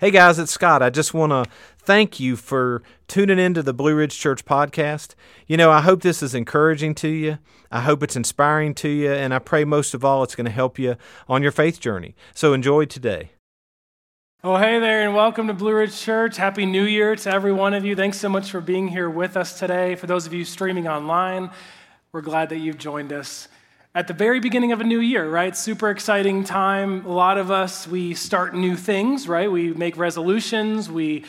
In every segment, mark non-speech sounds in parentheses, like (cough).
Hey guys, it's Scott. I just want to thank you for tuning into the Blue Ridge Church podcast. You know, I hope this is encouraging to you. I hope it's inspiring to you, and I pray most of all it's going to help you on your faith journey. So enjoy today. Well, hey there, and welcome to Blue Ridge Church. Happy New Year to every one of you. Thanks so much for being here with us today. For those of you streaming online, we're glad that you've joined us at the very beginning of a new year, right? Super exciting time. A lot of us, we start new things, right? We make resolutions. We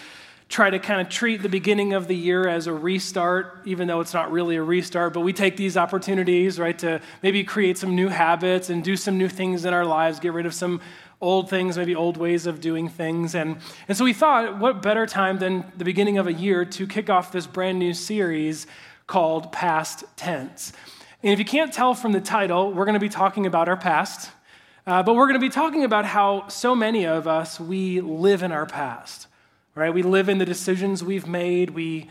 try to kind of treat the beginning of the year as a restart, even though it's not really a restart. But we take these opportunities, right, to maybe create some new habits and do some new things in our lives, get rid of some old things, maybe old ways of doing things. And, and so we thought, what better time than the beginning of a year to kick off this brand new series called Past Tense. And if you can't tell from the title, we're going to be talking about our past, uh, but we're going to be talking about how so many of us, we live in our past, right? We live in the decisions we've made. We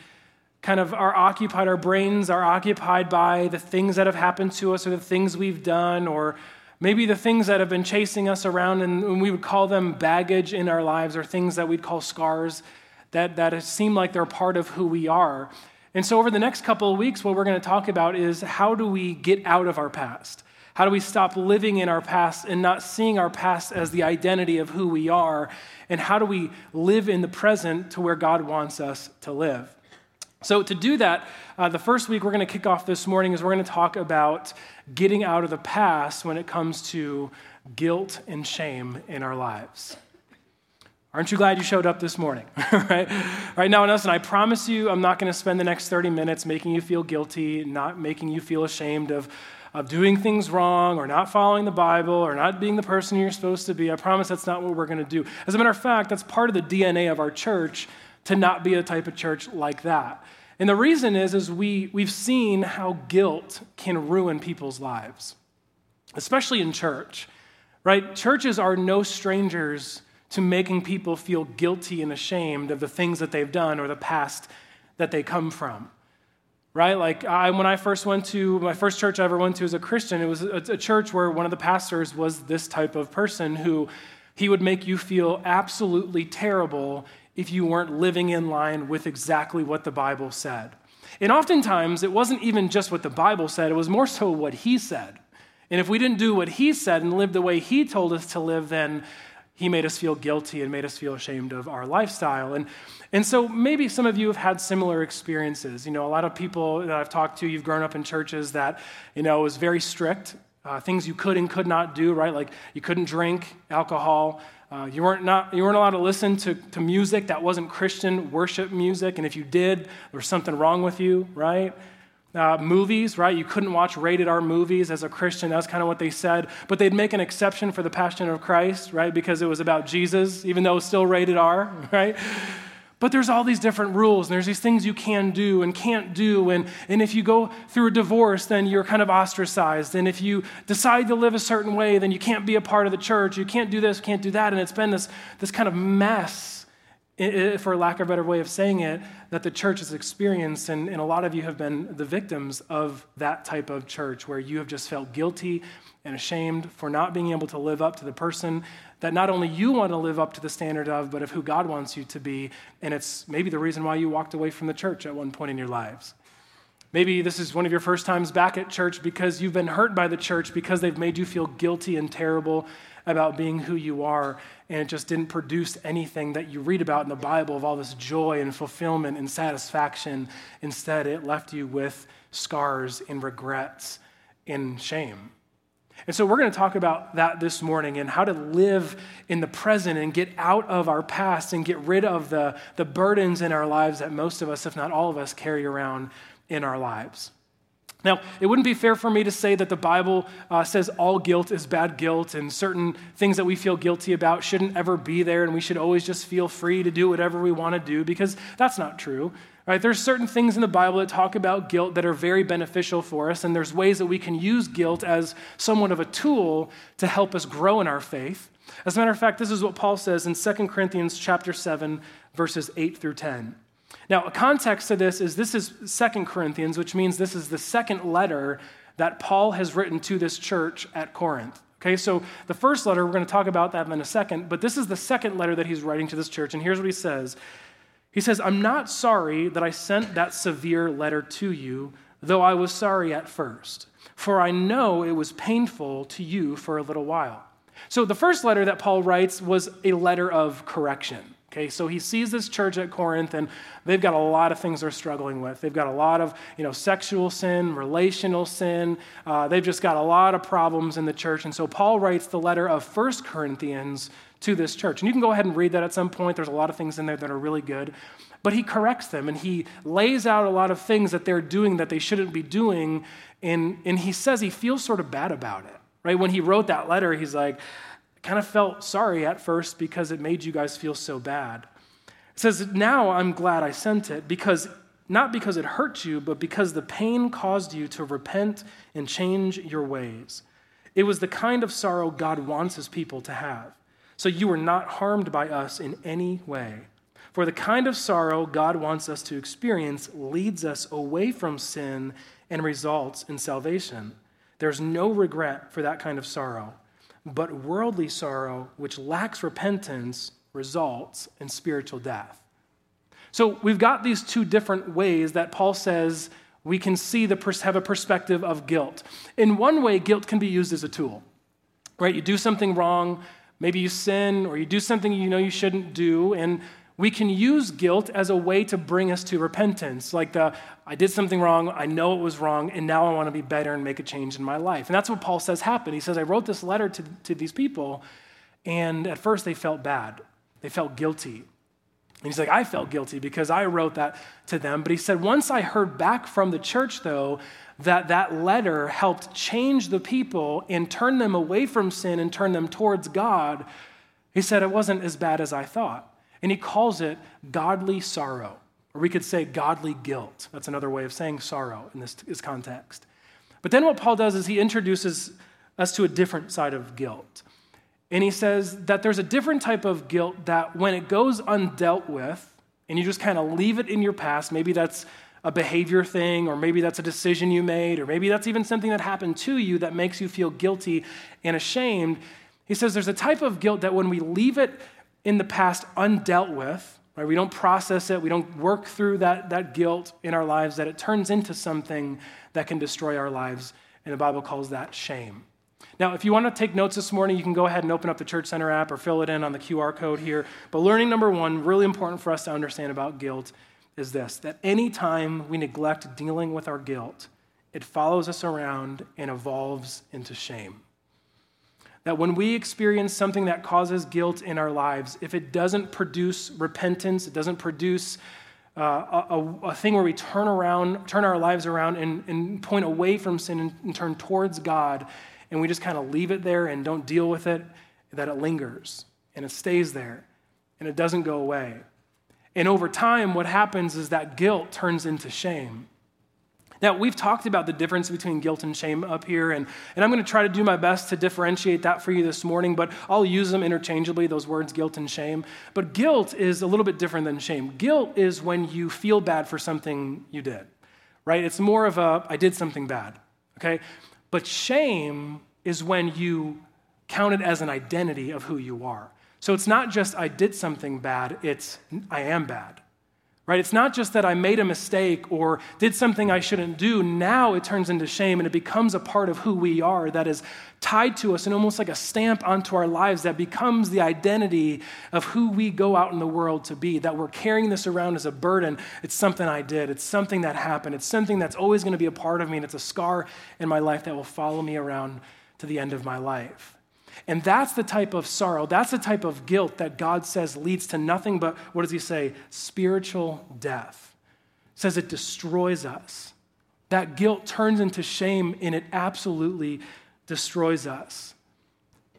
kind of are occupied, our brains are occupied by the things that have happened to us or the things we've done or maybe the things that have been chasing us around and we would call them baggage in our lives or things that we'd call scars that, that seem like they're part of who we are. And so, over the next couple of weeks, what we're going to talk about is how do we get out of our past? How do we stop living in our past and not seeing our past as the identity of who we are? And how do we live in the present to where God wants us to live? So, to do that, uh, the first week we're going to kick off this morning is we're going to talk about getting out of the past when it comes to guilt and shame in our lives. Aren't you glad you showed up this morning? (laughs) right? Right now, and listen, I promise you, I'm not going to spend the next 30 minutes making you feel guilty, not making you feel ashamed of, of doing things wrong or not following the Bible or not being the person you're supposed to be. I promise that's not what we're going to do. As a matter of fact, that's part of the DNA of our church to not be a type of church like that. And the reason is, is we, we've seen how guilt can ruin people's lives, especially in church, right? Churches are no strangers to making people feel guilty and ashamed of the things that they've done or the past that they come from. Right? Like, I, when I first went to my first church I ever went to as a Christian, it was a, a church where one of the pastors was this type of person who he would make you feel absolutely terrible if you weren't living in line with exactly what the Bible said. And oftentimes, it wasn't even just what the Bible said, it was more so what he said. And if we didn't do what he said and live the way he told us to live, then he made us feel guilty and made us feel ashamed of our lifestyle. And, and so maybe some of you have had similar experiences. You know, a lot of people that I've talked to, you've grown up in churches that, you know, was very strict, uh, things you could and could not do, right? Like you couldn't drink alcohol. Uh, you, weren't not, you weren't allowed to listen to, to music that wasn't Christian worship music. And if you did, there was something wrong with you, right? Uh, movies, right? You couldn't watch rated R movies as a Christian. That's kind of what they said. But they'd make an exception for the Passion of Christ, right? Because it was about Jesus, even though it's still rated R, (laughs) right? But there's all these different rules, and there's these things you can do and can't do. And, and if you go through a divorce, then you're kind of ostracized. And if you decide to live a certain way, then you can't be a part of the church. You can't do this, can't do that. And it's been this, this kind of mess for lack of a better way of saying it, that the church has experienced, and, and a lot of you have been the victims of that type of church where you have just felt guilty and ashamed for not being able to live up to the person that not only you want to live up to the standard of, but of who God wants you to be. And it's maybe the reason why you walked away from the church at one point in your lives. Maybe this is one of your first times back at church because you've been hurt by the church because they've made you feel guilty and terrible about being who you are, and it just didn't produce anything that you read about in the Bible of all this joy and fulfillment and satisfaction. Instead, it left you with scars and regrets and shame. And so, we're going to talk about that this morning and how to live in the present and get out of our past and get rid of the, the burdens in our lives that most of us, if not all of us, carry around in our lives. Now, it wouldn't be fair for me to say that the Bible uh, says all guilt is bad guilt and certain things that we feel guilty about shouldn't ever be there and we should always just feel free to do whatever we want to do because that's not true. Right? There's certain things in the Bible that talk about guilt that are very beneficial for us and there's ways that we can use guilt as somewhat of a tool to help us grow in our faith. As a matter of fact, this is what Paul says in 2 Corinthians chapter 7 verses 8 through 10. Now, a context to this is this is Second Corinthians, which means this is the second letter that Paul has written to this church at Corinth. Okay, so the first letter, we're going to talk about that in a second, but this is the second letter that he's writing to this church, and here's what he says. He says, I'm not sorry that I sent that severe letter to you, though I was sorry at first, for I know it was painful to you for a little while. So the first letter that Paul writes was a letter of correction. Okay, so he sees this church at Corinth, and they've got a lot of things they're struggling with. They've got a lot of, you know, sexual sin, relational sin. Uh, they've just got a lot of problems in the church. And so Paul writes the letter of First Corinthians to this church. And you can go ahead and read that at some point. There's a lot of things in there that are really good. But he corrects them, and he lays out a lot of things that they're doing that they shouldn't be doing. And, and he says he feels sort of bad about it, right? When he wrote that letter, he's like, kind of felt sorry at first because it made you guys feel so bad. It says, Now I'm glad I sent it because not because it hurt you, but because the pain caused you to repent and change your ways. It was the kind of sorrow God wants his people to have. So you were not harmed by us in any way. For the kind of sorrow God wants us to experience leads us away from sin and results in salvation. There's no regret for that kind of sorrow. But worldly sorrow, which lacks repentance, results in spiritual death. So we've got these two different ways that Paul says we can see the have a perspective of guilt. In one way, guilt can be used as a tool. Right? You do something wrong, maybe you sin, or you do something you know you shouldn't do, and we can use guilt as a way to bring us to repentance. Like the, I did something wrong, I know it was wrong, and now I want to be better and make a change in my life. And that's what Paul says happened. He says, I wrote this letter to, to these people, and at first they felt bad, they felt guilty. And he's like, I felt guilty because I wrote that to them. But he said, once I heard back from the church, though, that that letter helped change the people and turn them away from sin and turn them towards God, he said, it wasn't as bad as I thought. And he calls it godly sorrow, or we could say godly guilt. That's another way of saying sorrow in this, this context. But then what Paul does is he introduces us to a different side of guilt. And he says that there's a different type of guilt that when it goes undealt with, and you just kind of leave it in your past, maybe that's a behavior thing, or maybe that's a decision you made, or maybe that's even something that happened to you that makes you feel guilty and ashamed. He says there's a type of guilt that when we leave it in the past undealt with, right? We don't process it, we don't work through that, that guilt in our lives, that it turns into something that can destroy our lives. And the Bible calls that shame. Now, if you want to take notes this morning, you can go ahead and open up the Church Center app or fill it in on the QR code here. But learning number one, really important for us to understand about guilt, is this that anytime we neglect dealing with our guilt, it follows us around and evolves into shame. That when we experience something that causes guilt in our lives, if it doesn't produce repentance, it doesn't produce uh, a, a, thing where we turn around, turn our lives around and, and point away from sin and, and turn towards God, and we just kind of leave it there and don't deal with it, that it lingers and it stays there and it doesn't go away. And over time, what happens is that guilt turns into shame. Now, we've talked about the difference between guilt and shame up here, and, and I'm going to try to do my best to differentiate that for you this morning, but I'll use them interchangeably, those words, guilt and shame. But guilt is a little bit different than shame. Guilt is when you feel bad for something you did, right? It's more of a, I did something bad, okay? But shame is when you count it as an identity of who you are. So it's not just I did something bad, it's I am bad right? It's not just that I made a mistake or did something I shouldn't do. Now it turns into shame and it becomes a part of who we are that is tied to us and almost like a stamp onto our lives that becomes the identity of who we go out in the world to be. That we're carrying this around as a burden. It's something I did, it's something that happened, it's something that's always going to be a part of me, and it's a scar in my life that will follow me around to the end of my life. And that's the type of sorrow, that's the type of guilt that God says leads to nothing but, what does he say? Spiritual death. says it destroys us. That guilt turns into shame and it absolutely destroys us.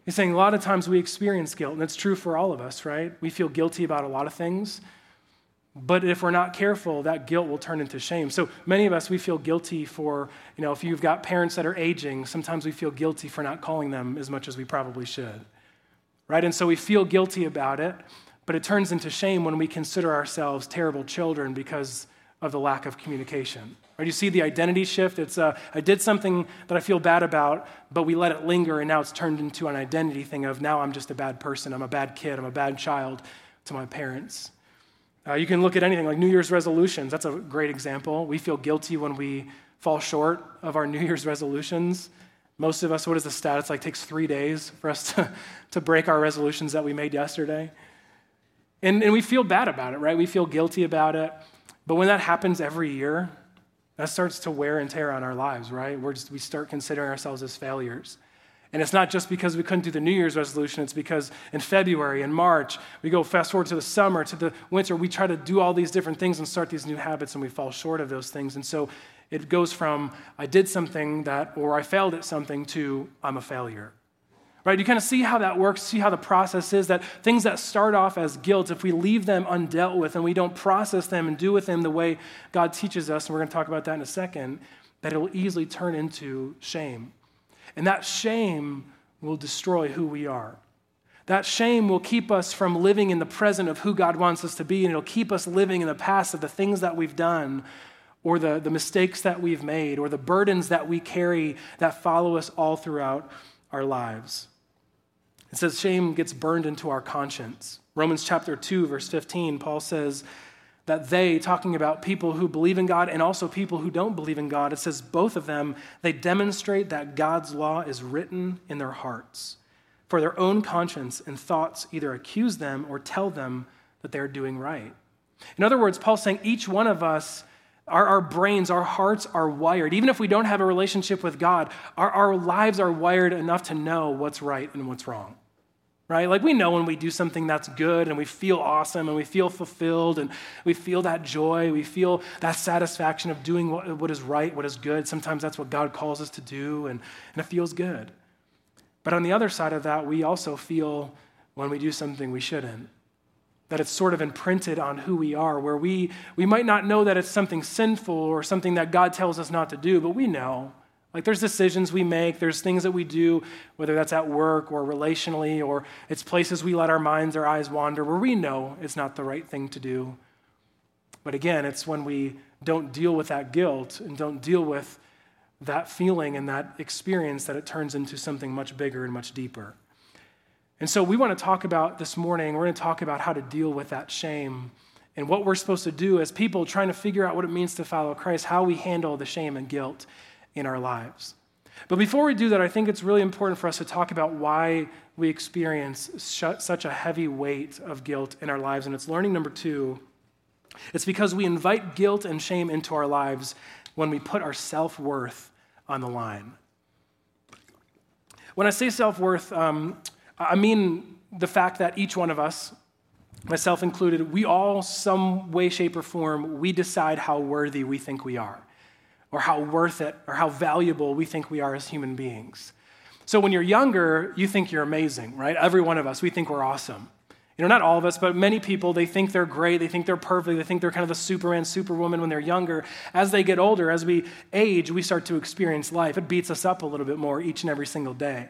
He's saying a lot of times we experience guilt, and it's true for all of us, right? We feel guilty about a lot of things. But if we're not careful, that guilt will turn into shame. So many of us, we feel guilty for, you know, if you've got parents that are aging, sometimes we feel guilty for not calling them as much as we probably should. Right? And so we feel guilty about it, but it turns into shame when we consider ourselves terrible children because of the lack of communication. Right? You see the identity shift. It's uh, I did something that I feel bad about, but we let it linger, and now it's turned into an identity thing of now I'm just a bad person. I'm a bad kid. I'm a bad child to my parents. Uh, you can look at anything like New Year's resolutions. That's a great example. We feel guilty when we fall short of our (laughs) New Year's resolutions. Most of us, what is the stat? It's like takes three days for us (laughs) to, to break our resolutions that we made yesterday. And, and we feel bad about it, right? We feel guilty about it. But when that happens every year, that starts to wear and tear on our lives, right? We're just, we start considering ourselves as failures. And it's not just because we couldn't do the New Year's resolution, it's because in February and March, we go fast forward to the summer, to the winter, we try to do all these different things and start these new habits, and we fall short of those things. And so it goes from I did something that, or I failed at something, to I'm a failure. Right? You kind of see how that works, see how the process is that things that start off as guilt, if we leave them undealt with and we don't process them and do with them the way God teaches us, and we're going to talk about that in a second, that it'll easily turn into shame. And that shame will destroy who we are. That shame will keep us from living in the present of who God wants us to be, and it'll keep us living in the past of the things that we've done, or the, the mistakes that we've made, or the burdens that we carry that follow us all throughout our lives. It says shame gets burned into our conscience. Romans chapter 2, verse 15, Paul says, that they, talking about people who believe in God and also people who don't believe in God, it says both of them, they demonstrate that God's law is written in their hearts. For their own conscience and thoughts either accuse them or tell them that they're doing right. In other words, Paul's saying each one of us, our, our brains, our hearts are wired. Even if we don't have a relationship with God, our, our lives are wired enough to know what's right and what's wrong right? Like we know when we do something that's good and we feel awesome and we feel fulfilled and we feel that joy, we feel that satisfaction of doing what, what is right, what is good. Sometimes that's what God calls us to do and, and it feels good. But on the other side of that, we also feel when we do something we shouldn't. That it's sort of imprinted on who we are, where we, we might not know that it's something sinful or something that God tells us not to do, but we know. Like there's decisions we make, there's things that we do, whether that's at work or relationally, or it's places we let our minds our eyes wander where we know it's not the right thing to do. But again, it's when we don't deal with that guilt and don't deal with that feeling and that experience that it turns into something much bigger and much deeper. And so we want to talk about this morning, we're going to talk about how to deal with that shame and what we're supposed to do as people trying to figure out what it means to follow Christ, how we handle the shame and guilt in our lives. But before we do that, I think it's really important for us to talk about why we experience such a heavy weight of guilt in our lives. And it's learning number two it's because we invite guilt and shame into our lives when we put our self worth on the line. When I say self worth, um, I mean the fact that each one of us, myself included, we all, some way, shape, or form, we decide how worthy we think we are or how worth it or how valuable we think we are as human beings. So when you're younger, you think you're amazing, right? Every one of us, we think we're awesome. You know, not all of us, but many people, they think they're great. They think they're perfect. They think they're kind of the Superman, Superwoman when they're younger. As they get older, as we age, we start to experience life. It beats us up a little bit more each and every single day.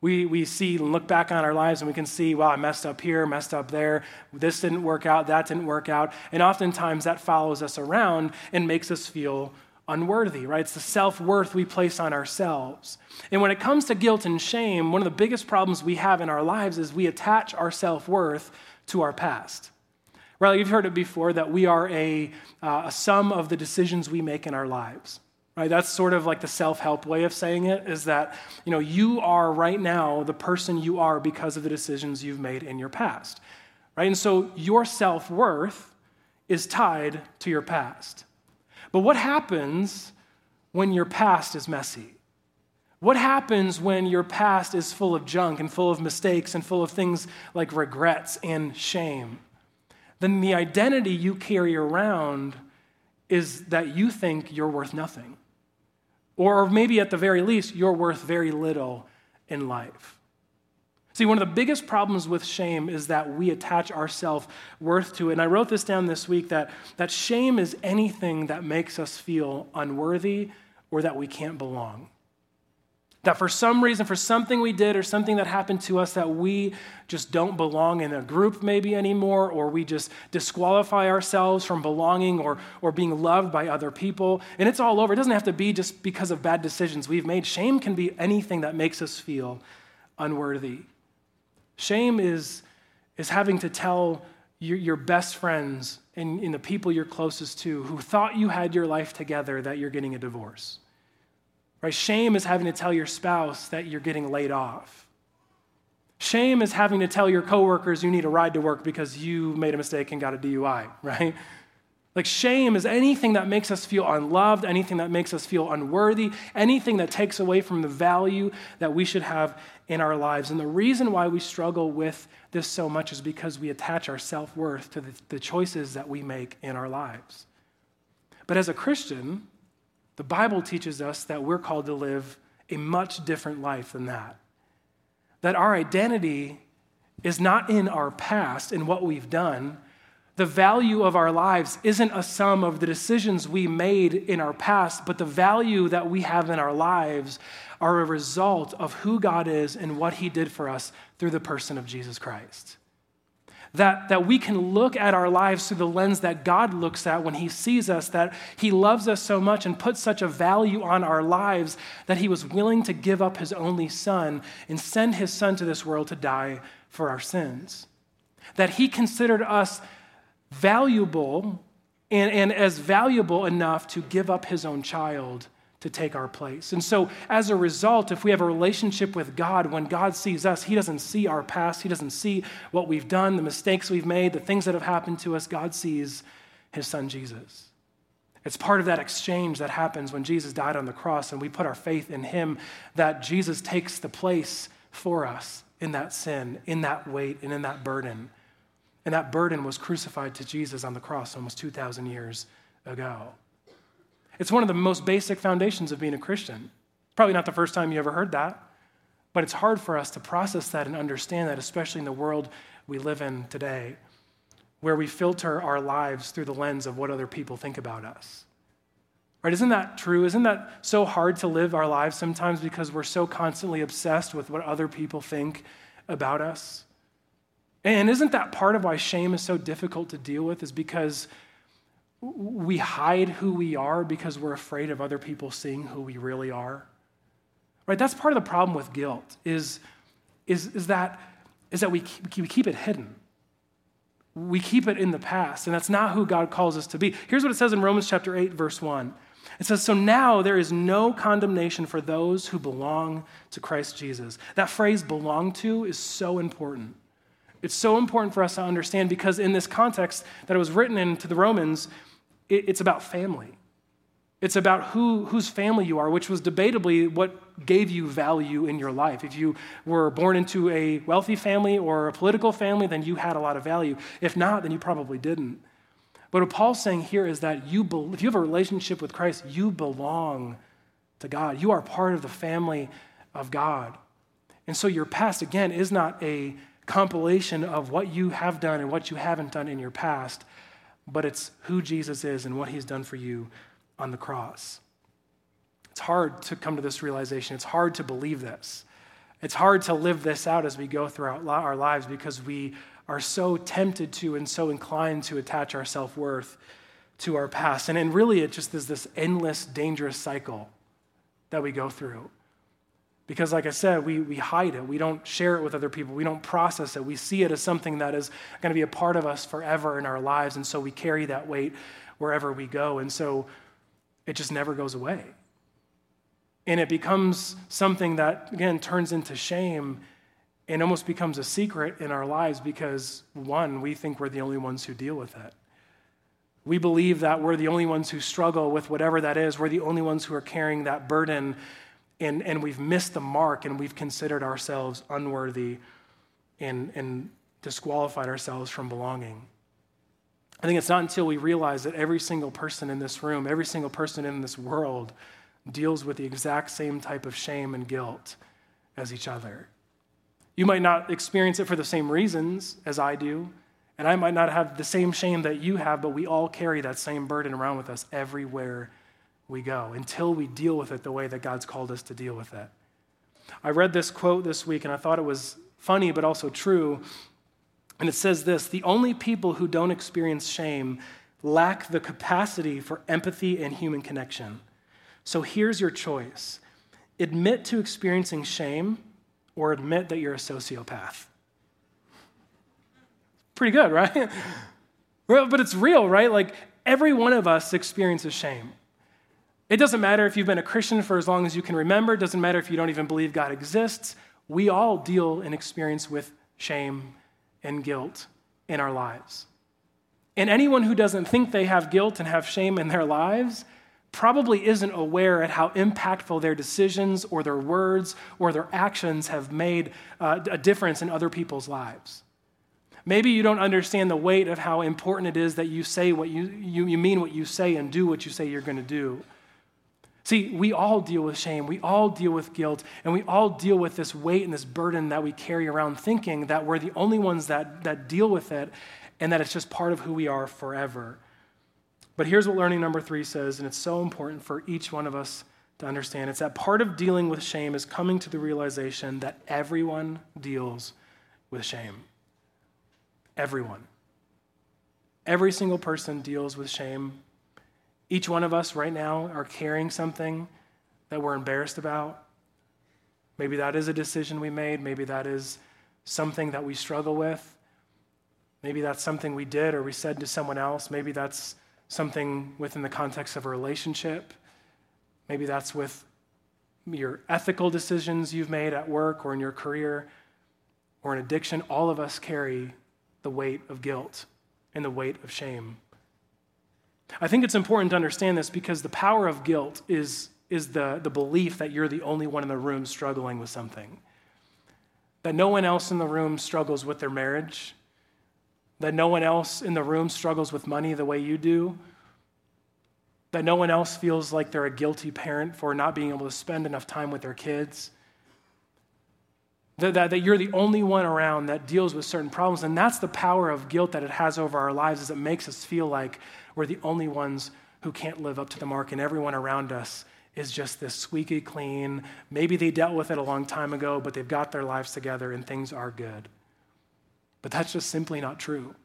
We, we see and look back on our lives and we can see, wow, I messed up here, messed up there. This didn't work out, that didn't work out. And oftentimes that follows us around and makes us feel unworthy, right? It's the self worth we place on ourselves. And when it comes to guilt and shame, one of the biggest problems we have in our lives is we attach our self worth to our past. Right? You've heard it before that we are a, uh, a sum of the decisions we make in our lives. Right? That's sort of like the self-help way of saying it is that, you know, you are right now the person you are because of the decisions you've made in your past. Right? And so your self-worth is tied to your past. But what happens when your past is messy? What happens when your past is full of junk and full of mistakes and full of things like regrets and shame? Then the identity you carry around is that you think you're worth nothing. Or maybe at the very least, you're worth very little in life. See, one of the biggest problems with shame is that we attach our self worth to it. And I wrote this down this week that, that shame is anything that makes us feel unworthy or that we can't belong. That for some reason, for something we did or something that happened to us, that we just don't belong in a group maybe anymore, or we just disqualify ourselves from belonging or, or being loved by other people. And it's all over. It doesn't have to be just because of bad decisions we've made. Shame can be anything that makes us feel unworthy. Shame is, is having to tell your, your best friends and, and the people you're closest to who thought you had your life together that you're getting a divorce. Right? Shame is having to tell your spouse that you're getting laid off. Shame is having to tell your coworkers you need a ride to work because you made a mistake and got a DUI, (laughs) right? Like shame is anything that makes us feel unloved, anything that makes us feel unworthy, anything that takes away from the value that we should have in our lives. And the reason why we struggle with this so much is because we attach our self worth to the, the, choices that we make in our lives. But as a Christian, the Bible teaches us that we're called to live a much different life than that. That our identity is not in our past and what we've done. The value of our lives isn't a sum of the decisions we made in our past, but the value that we have in our lives are a result of who God is and what He did for us through the person of Jesus Christ. That, that we can look at our lives through the lens that God looks at when He sees us, that He loves us so much and puts such a value on our lives that He was willing to give up His only Son and send His Son to this world to die for our sins. That He considered us valuable and, and as valuable enough to give up His own child to take our place. And so, as a result, if we have a relationship with God, when God sees us, He doesn't see our past, He doesn't see what we've done, the mistakes we've made, the things that have happened to us. God sees His Son Jesus. It's part of that exchange that happens when Jesus died on the cross and we put our faith in Him, that Jesus takes the place for us in that sin, in that weight, and in that burden. And that burden was crucified to Jesus on the cross almost 2,000 years ago. It's one of the most basic foundations of being a Christian. Probably not the first time you ever heard that, but it's hard for us to process that and understand that, especially in the world we live in today, where we filter our lives through the lens of what other people think about us. Right? Isn't that true? Isn't that so hard to live our lives sometimes because we're so constantly obsessed with what other people think about us? And isn't that part of why shame is so difficult to deal with? Is because we hide who we are because we're afraid of other people seeing who we really are. Right? That's part of the problem with guilt is, is, is, that, is that we keep, we keep it hidden. We keep it in the past, and that's not who God calls us to be. Here's what it says in Romans chapter 8, verse 1. It says, So now there is no condemnation for those who belong to Christ Jesus. That phrase, belong to, is so important. It's so important for us to understand because in this context that it was written in to the Romans, it, it's about family. It's about who, whose family you are, which was debatably what gave you value in your life. If you were born into a wealthy family or a political family, then you had a lot of value. If not, then you probably didn't. But what Paul's saying here is that you, if you have a relationship with Christ, you belong to God. You are part of the family of God. And so your past, again, is not a compilation of what you have done and what you haven't done in your past but it's who Jesus is and what he's done for you on the cross. It's hard to come to this realization. It's hard to believe this. It's hard to live this out as we go throughout our lives because we are so tempted to and so inclined to attach our self worth to our past. And, and really, it just is this endless, dangerous cycle that we go through. Because, like I said, we, we hide it. We don't share it with other people. We don't process it. We see it as something that is going to be a part of us forever in our lives. And so we carry that weight wherever we go. And so it just never goes away. And it becomes something that, again, turns into shame and almost becomes a secret in our lives because, one, we think we're the only ones who deal with it. We believe that we're the only ones who struggle with whatever that is. We're the only ones who are carrying that burden and, and we've missed the mark and we've considered ourselves unworthy and, and disqualified ourselves from belonging. I think it's not until we realize that every single person in this room, every single person in this world deals with the exact same type of shame and guilt as each other. You might not experience it for the same reasons as I do, and I might not have the same shame that you have, but we all carry that same burden around with us everywhere we go until we deal with it the way that God's called us to deal with it. I read this quote this week and I thought it was funny but also true. And it says this The only people who don't experience shame lack the capacity for empathy and human connection. So here's your choice admit to experiencing shame or admit that you're a sociopath. Pretty good, right? (laughs) but it's real, right? Like every one of us experiences shame. It doesn't matter if you've been a Christian for as long as you can remember, it doesn't matter if you don't even believe God exists. We all deal and experience with shame and guilt in our lives. And anyone who doesn't think they have guilt and have shame in their lives probably isn't aware at how impactful their decisions or their words or their actions have made uh, a difference in other people's lives. Maybe you don't understand the weight of how important it is that you say what you, you, you mean what you say and do what you say you're going to do. See, we all deal with shame, we all deal with guilt, and we all deal with this weight and this burden that we carry around thinking that we're the only ones that, that deal with it and that it's just part of who we are forever. But here's what learning number three says, and it's so important for each one of us to understand it's that part of dealing with shame is coming to the realization that everyone deals with shame. Everyone. Every single person deals with shame each one of us right now are carrying something that we're embarrassed about. Maybe that is a decision we made. Maybe that is something that we struggle with. Maybe that's something we did or we said to someone else. Maybe that's something within the context of a relationship. Maybe that's with your ethical decisions you've made at work or in your career or an addiction. All of us carry the weight of guilt and the weight of shame. I think it's important to understand this because the power of guilt is, is the, the belief that you're the only one in the room struggling with something. That no one else in the room struggles with their marriage. That no one else in the room struggles with money the way you do. That no one else feels like they're a guilty parent for not being able to spend enough time with their kids. That, that, that, you're the only one around that deals with certain problems. And that's the power of guilt that it has over our lives is it makes us feel like we're the only ones who can't live up to the mark, and everyone around us is just this squeaky clean. Maybe they dealt with it a long time ago, but they've got their lives together and things are good. But that's just simply not true.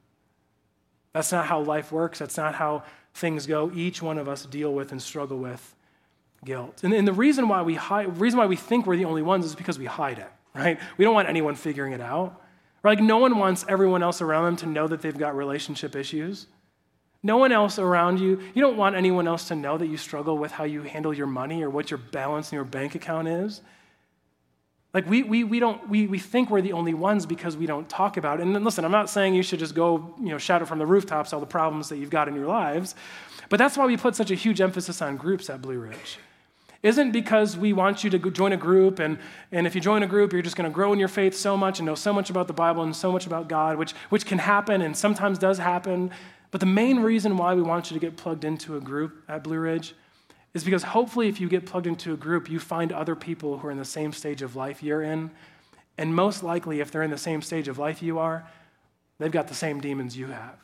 That's not how life works. That's not how things go. Each one of us deal with and struggle with guilt. And, and the reason why we hide, reason why we think we're the only ones is because we hide it, right? We don't want anyone figuring it out. Like no one wants everyone else around them to know that they've got relationship issues. No one else around you, you don't want anyone else to know that you struggle with how you handle your money or what your balance in your bank account is. Like we, we, we, don't, we, we think we're the only ones because we don't talk about it. And listen, I'm not saying you should just go you know, shout it from the rooftops all the problems that you've got in your lives, but that's why we put such a huge emphasis on groups at Blue Ridge. Isn't because we want you to join a group, and, and if you join a group, you're just going to grow in your faith so much and know so much about the Bible and so much about God, which, which can happen and sometimes does happen. But the main reason why we want you to get plugged into a group at Blue Ridge is because hopefully, if you get plugged into a group, you find other people who are in the same stage of life you're in. And most likely, if they're in the same stage of life you are, they've got the same demons you have.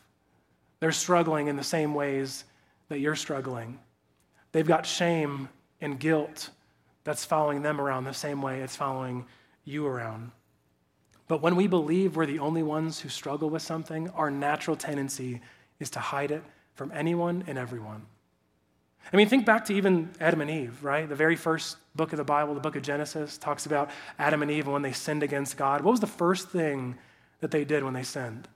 They're struggling in the same ways that you're struggling. They've got shame and guilt that's following them around the same way it's following you around. But when we believe we're the only ones who struggle with something, our natural tendency is to hide it from anyone and everyone. I mean, think back to even Adam and Eve, right? The very first book of the Bible, the book of Genesis, talks about Adam and Eve when they sinned against God. What was the first thing that they did when they sinned?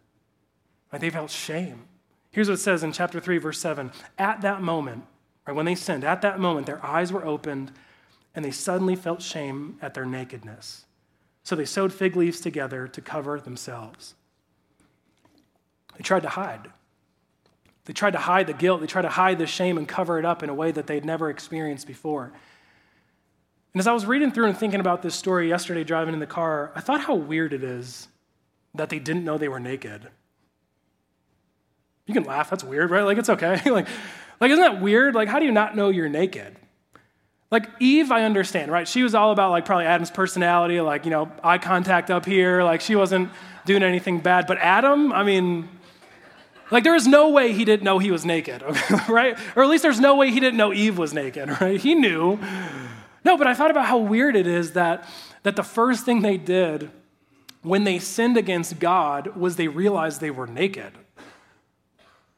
Like they felt shame. Here's what it says in chapter 3, verse 7. At that moment, right, when they sinned, at that moment, their eyes were opened and they suddenly felt shame at their nakedness. So they sewed fig leaves together to cover themselves. They tried to hide. They tried to hide the guilt, they tried to hide the shame and cover it up in a way that they'd never experienced before. And as I was reading through and thinking about this story yesterday, driving in the car, I thought how weird it is that they didn't know they were naked. You can laugh, that's weird, right? Like, it's okay. (laughs) like, like, isn't that weird? Like, how do you not know you're naked? Like Eve, I understand, right? She was all about like probably Adam's personality, like, you know, eye contact up here, like she wasn't doing anything bad. But Adam, I mean, like, there is no way he didn't know he was naked, (laughs) right? Or at least there's no way he didn't know Eve was naked, (laughs) right? He knew. No, but I thought about how weird it is that, that the first thing they did when they sinned against God was they realized they were naked.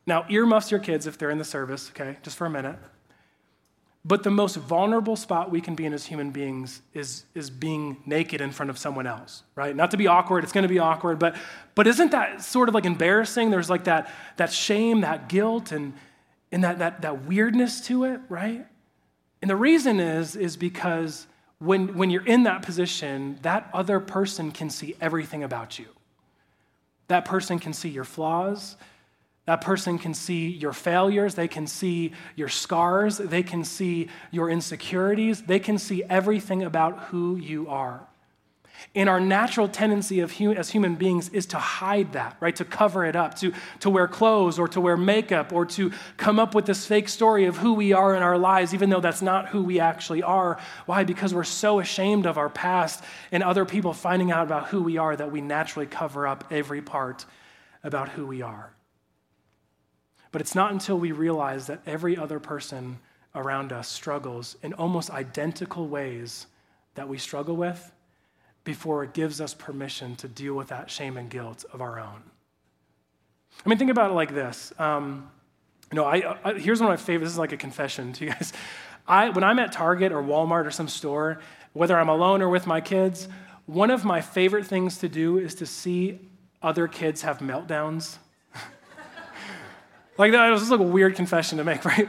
Now, earmuffs your kids if they're in the service, okay, just for a minute. But the most vulnerable spot we can be in as human beings is, is being naked in front of someone else, right? Not to be awkward, it's gonna be awkward, but, but isn't that sort of like embarrassing? There's like that, that shame, that guilt, and, and that, that, that weirdness to it, right? And the reason is, is because when, when you're in that position, that other person can see everything about you. That person can see your flaws. That person can see your failures. They can see your scars. They can see your insecurities. They can see everything about who you are. And our natural tendency of as human beings is to hide that, right? To cover it up, to, to wear clothes or to wear makeup or to come up with this fake story of who we are in our lives, even though that's not who we actually are. Why? Because we're so ashamed of our past and other people finding out about who we are that we naturally cover up every part about who we are. But it's not until we realize that every other person around us struggles in almost identical ways that we struggle with before it gives us permission to deal with that shame and guilt of our own. I mean, think about it like this. Um, you know, I, I, here's one of my favorite. This is like a confession to you guys. (laughs) I, when I'm at Target or Walmart or some store, whether I'm alone or with my kids, one of my favorite things to do is to see other kids have meltdowns. Like that was just like a weird confession to make, (laughs) right?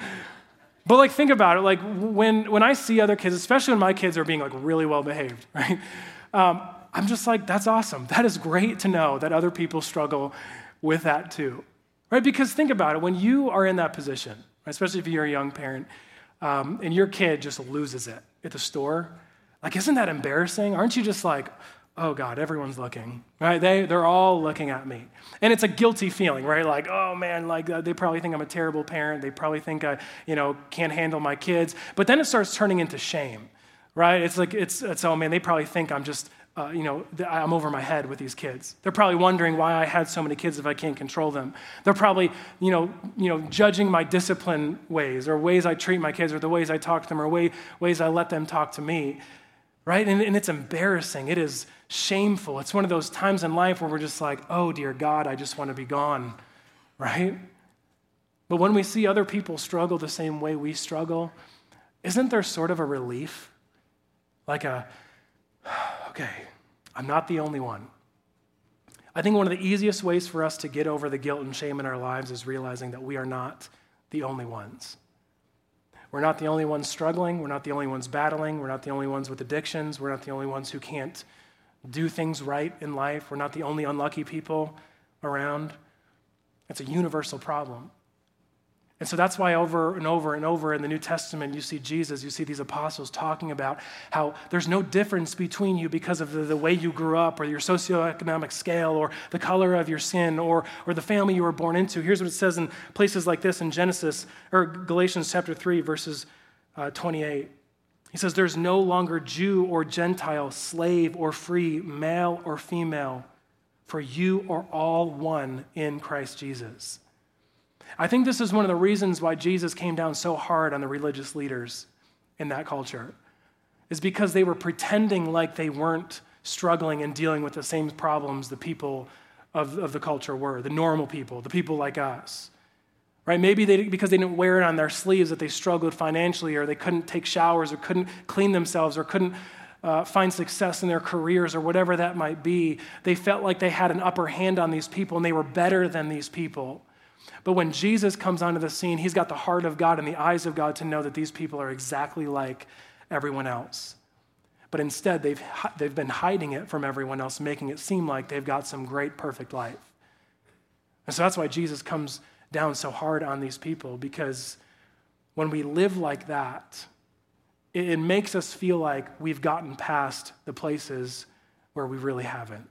But like think about it. Like when when I see other kids, especially when my kids are being like really well behaved, (laughs) right? Um, I'm just like, that's awesome. That is great to know that other people struggle with that too. Right? Because think about it, when you are in that position, especially if you're a young parent, um, and your kid just loses it at the store, like, isn't that embarrassing? Aren't you just like, oh God, everyone's looking, right? They, they're all looking at me. And it's a guilty feeling, right? Like, oh man, like uh, they probably think I'm a terrible parent. They probably think I, you know, can't handle my kids. But then it starts turning into shame right? It's like, it's, it's oh man, they probably think I'm just, uh, you know, I'm over my head with these kids. They're probably wondering why I had so many kids if I can't control them. They're probably, you know, you know judging my discipline ways or ways I treat my kids or the ways I talk to them or way, ways I let them talk to me, right? And, and it's embarrassing. It is shameful. It's one of those times in life where we're just like, oh, dear God, I just want to be gone, right? But when we see other people struggle the same way we struggle, isn't there sort of a relief? like a, (sighs) okay, I'm not the only one. I think one of the easiest ways for us to get over the guilt and shame in our lives is realizing that we are not the only ones. We're not the only ones struggling. We're not the only ones battling. We're not the only ones with addictions. We're not the only ones who can't do things right in life. We're not the only unlucky people around. It's a universal problem. And so that's why over and over and over in the New Testament, you see Jesus, you see these apostles talking about how there's no difference between you because of the, the, way you grew up or your socioeconomic scale or the color of your skin or, or the family you were born into. Here's what it says in places like this in Genesis or Galatians chapter 3, verses uh, 28. He says, There's no longer Jew or Gentile, slave or free, male or female, for you are all one in Christ Jesus. I think this is one of the reasons why Jesus came down so hard on the religious leaders in that culture, is because they were pretending like they weren't struggling and dealing with the same problems the people of, of the culture were, the normal people, the people like us. Right? Maybe they, because they didn't wear it on their sleeves that they struggled financially or they couldn't take showers or couldn't clean themselves or couldn't uh, find success in their careers or whatever that might be. They felt like they had an upper hand on these people and they were better than these people. But when Jesus comes onto the scene, he's got the heart of God and the eyes of God to know that these people are exactly like everyone else. But instead, they've, they've been hiding it from everyone else, making it seem like they've got some great, perfect life. And so that's why Jesus comes down so hard on these people, because when we live like that, it, it makes us feel like we've gotten past the places where we really haven't.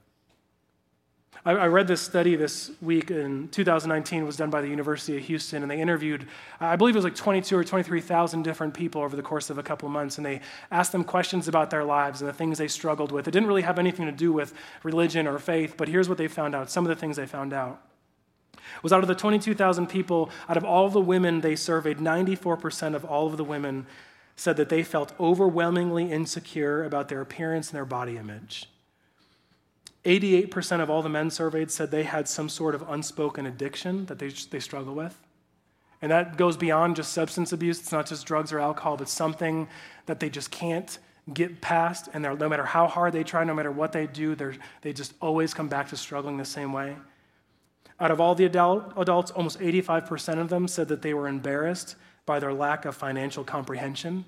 I, I read this study this week in 2019 was done by the University of Houston, and they interviewed, I believe it was like 22 or 23,000 different people over the course of a couple of months, and they asked them questions about their lives and the things they struggled with. It didn't really have anything to do with religion or faith, but here's what they found out. Some of the things they found out was out of the 22,000 people, out of all the women they surveyed, 94% of all of the women said that they felt overwhelmingly insecure about their appearance and their body image. 88% of all the men surveyed said they had some sort of unspoken addiction that they, they struggle with. And that goes beyond just substance abuse. It's not just drugs or alcohol, but something that they just can't get past. And no matter how hard they try, no matter what they do, they just always come back to struggling the same way. Out of all the adult, adults, almost 85% of them said that they were embarrassed by their lack of financial comprehension.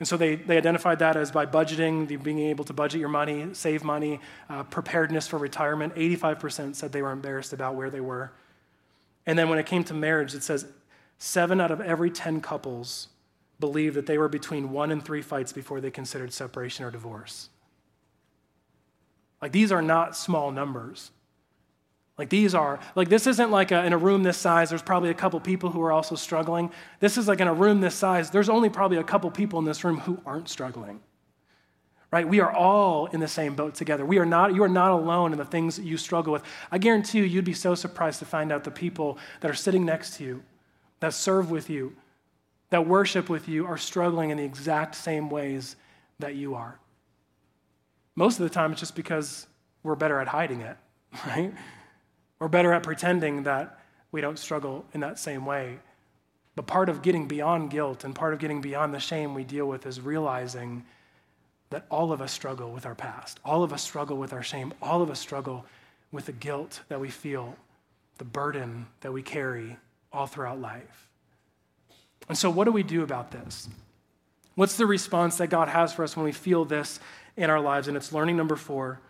And so they, they identified that as by budgeting, the, being able to budget your money, save money, uh, preparedness for retirement. 85% said they were embarrassed about where they were. And then when it came to marriage, it says seven out of every 10 couples believed that they were between one and three fights before they considered separation or divorce. Like these are not small numbers. Like these are, like this isn't like a, in a room this size, there's probably a couple people who are also struggling. This is like in a room this size, there's only probably a couple people in this room who aren't struggling. Right? We are all in the same boat together. We are not, you are not alone in the things that you struggle with. I guarantee you, you'd be so surprised to find out the people that are sitting next to you, that serve with you, that worship with you, are struggling in the exact same ways that you are. Most of the time, it's just because we're better at hiding it, (laughs) right? We're better at pretending that we don't struggle in that same way. But part of getting beyond guilt and part of getting beyond the shame we deal with is realizing that all of us struggle with our past. All of us struggle with our shame. All of us struggle with the guilt that we feel, the burden that we carry all throughout life. And so, what do we do about this? What's the response that God has for us when we feel this in our lives? And it's learning number four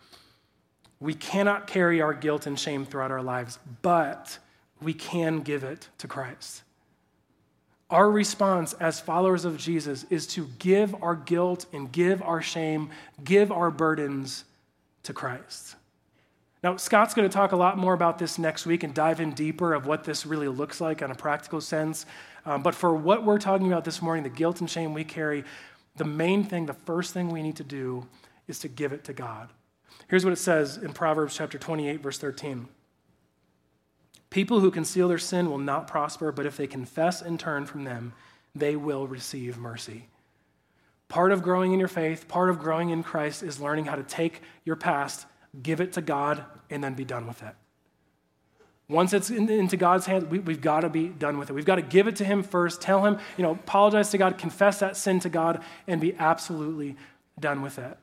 we cannot carry our guilt and shame throughout our lives, but we can give it to Christ. Our response as followers of Jesus is to give our guilt and give our shame, give our burdens to Christ. Now, Scott's going to talk a lot more about this next week and dive in deeper of what this really looks like in a practical sense. Um, but for what we're talking about this morning, the guilt and shame we carry, the main thing, the first thing we need to do is to give it to God. Here's what it says in Proverbs chapter 28, verse 13. People who conceal their sin will not prosper, but if they confess and turn from them, they will receive mercy. Part of growing in your faith, part of growing in Christ is learning how to take your past, give it to God, and then be done with it. Once it's in, into God's hands, we, have got to be done with it. We've got to give it to Him first, tell Him, you know, apologize to God, confess that sin to God, and be absolutely done with it.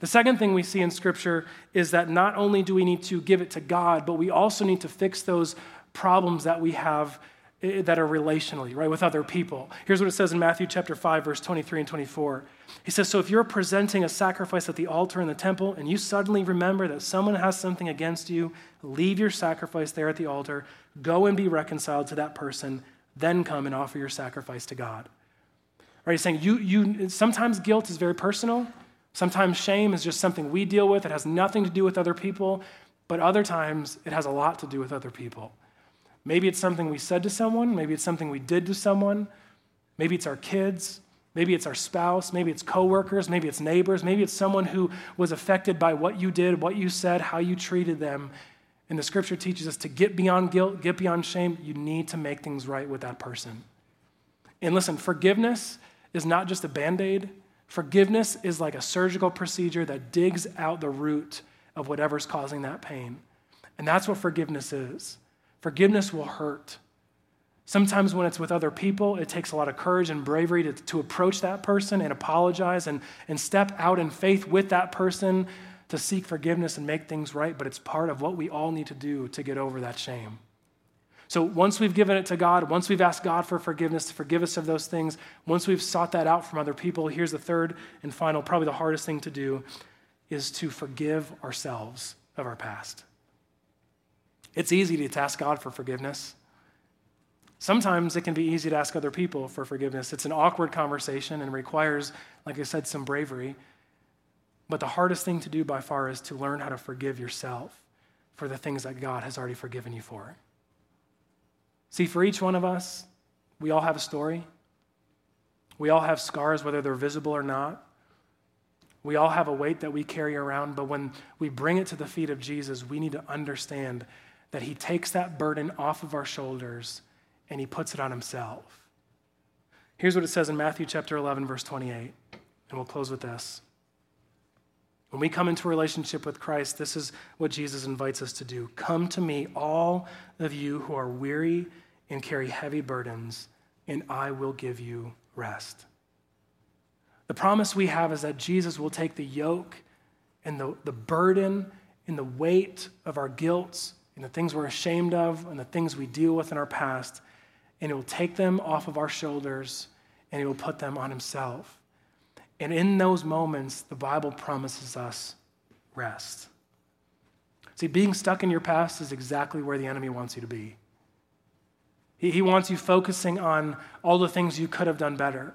The second thing we see in Scripture is that not only do we need to give it to God, but we also need to fix those problems that we have eh, that are relationally, right, with other people. Here's what it says in Matthew chapter 5, verse 23 and 24. He says, So if you're presenting a sacrifice at the altar in the temple and you suddenly remember that someone has something against you, leave your sacrifice there at the altar, go and be reconciled to that person, then come and offer your sacrifice to God. Right, he's saying you, you sometimes guilt is very personal. Sometimes shame is just something we deal with, it has nothing to do with other people, but other times it has a lot to do with other people. Maybe it's something we said to someone, maybe it's something we did to someone, maybe it's our kids, maybe it's our spouse, maybe it's coworkers, maybe it's neighbors, maybe it's someone who was affected by what you did, what you said, how you treated them. And the scripture teaches us to get beyond guilt, get beyond shame. You need to make things right with that person. And listen, forgiveness is not just a band aid, Forgiveness is like a surgical procedure that digs out the root of whatever's causing that pain. And that's what forgiveness is. Forgiveness will hurt. Sometimes when it's with other people, it takes a lot of courage and bravery to, to approach that person and apologize and, and step out in faith with that person to seek forgiveness and make things right. But it's part of what we all need to do to get over that shame. So once we've given it to God, once we've asked God for forgiveness to forgive us of those things, once we've sought that out from other people, here's the third and final, probably the hardest thing to do, is to forgive ourselves of our past. It's easy to ask God for forgiveness. Sometimes it can be easy to ask other people for forgiveness. It's an awkward conversation and requires, like I said, some bravery. But the hardest thing to do by far is to learn how to forgive yourself for the things that God has already forgiven you for. See, for each one of us, we all have a story. We all have scars, whether they're visible or not. We all have a weight that we carry around, but when we bring it to the feet of Jesus, we need to understand that He takes that burden off of our shoulders and He puts it on Himself. Here's what it says in Matthew chapter 11, verse 28, and we'll close with this. When we come into a relationship with Christ, this is what Jesus invites us to do. Come to me, all of you who are weary and carry heavy burdens, and I will give you rest. The promise we have is that Jesus will take the yoke and the, the burden and the weight of our guilt and the things we're ashamed of and the things we deal with in our past, and He will take them off of our shoulders and He will put them on Himself. And in those moments, the Bible promises us rest. See, being stuck in your past is exactly where the enemy wants you to be. He, he wants you focusing on all the things you could have done better,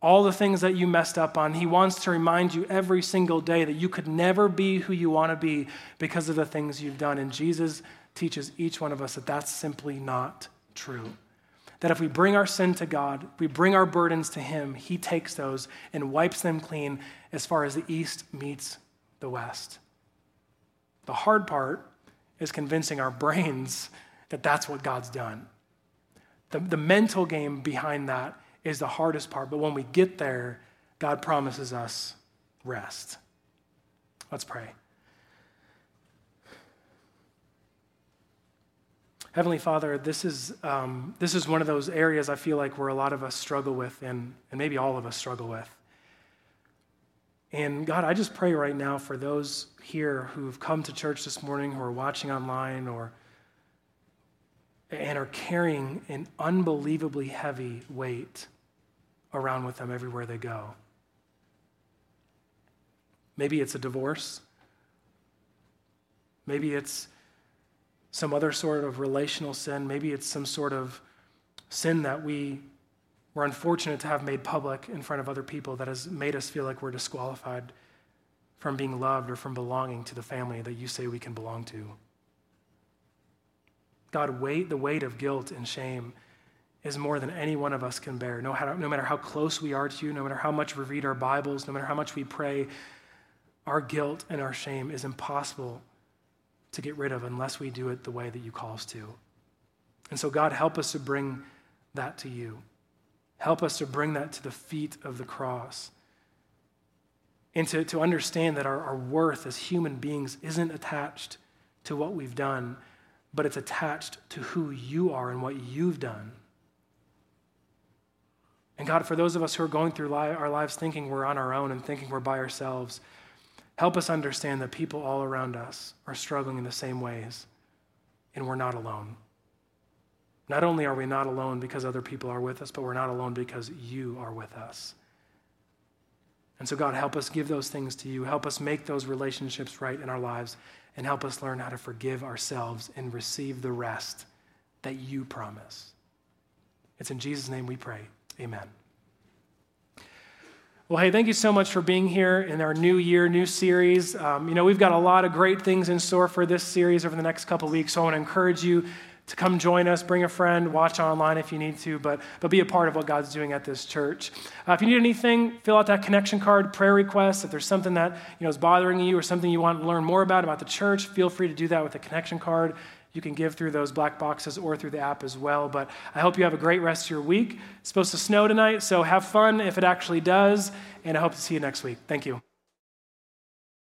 all the things that you messed up on. He wants to remind you every single day that you could never be who you want to be because of the things you've done. And Jesus teaches each one of us that that's simply not true that if we bring our sin to God, we bring our burdens to Him, He takes those and wipes them clean as far as the east meets the west. The hard part is convincing our (laughs) brains that that's what God's done. The, the mental game behind that is the hardest part, but when we get there, God promises us rest. Let's pray. Heavenly Father, this is, um, this is one of those areas I feel like where a lot of us struggle with, and, and maybe all of us struggle with. And God, I just pray right now for those here who've come to church this morning, who are watching online, or and are carrying an unbelievably heavy weight around with them everywhere they go. Maybe it's a divorce. Maybe it's some other sort of relational sin. Maybe it's some sort of sin that we were unfortunate to have made public in front of other people that has made us feel like we're disqualified from being loved or from belonging to the family that you say we can belong to. God, weight, the weight of guilt and shame is more than any one of us can bear. No, no matter how close we are to you, no matter how much we read our Bibles, no matter how much we pray, our guilt and our shame is impossible to get rid of unless we do it the way that you call us to. And so, God, help us to bring that to you. Help us to bring that to the feet of the cross. And to, to understand that our, our worth as human beings isn't attached to what we've done, but it's attached to who you are and what you've done. And God, for those of us who are going through li- our lives thinking we're on our own and thinking we're by ourselves, Help us understand that people all around us are struggling in the same ways, and we're not alone. Not only are we not alone because other people are with us, but we're not alone because you are with us. And so, God, help us give those things to you. Help us make those relationships right in our lives, and help us learn how to forgive ourselves and receive the rest that you promise. It's in Jesus' name we pray. Amen. Well, hey, thank you so much for being here in our new year, new series. Um, you know, we've got a lot of great things in store for this series over the next couple weeks, so I want to encourage you to come join us, bring a friend, watch online if you need to, but, but be a part of what God's doing at this church. Uh, if you need anything, fill out that connection card, prayer requests. If there's something that you know, is bothering you or something you want to learn more about about the church, feel free to do that with the connection card. You can give through those black boxes or through the app as well. But I hope you have a great rest of your week. It's supposed to snow tonight, so have fun if it actually does. And I hope to see you next week. Thank you.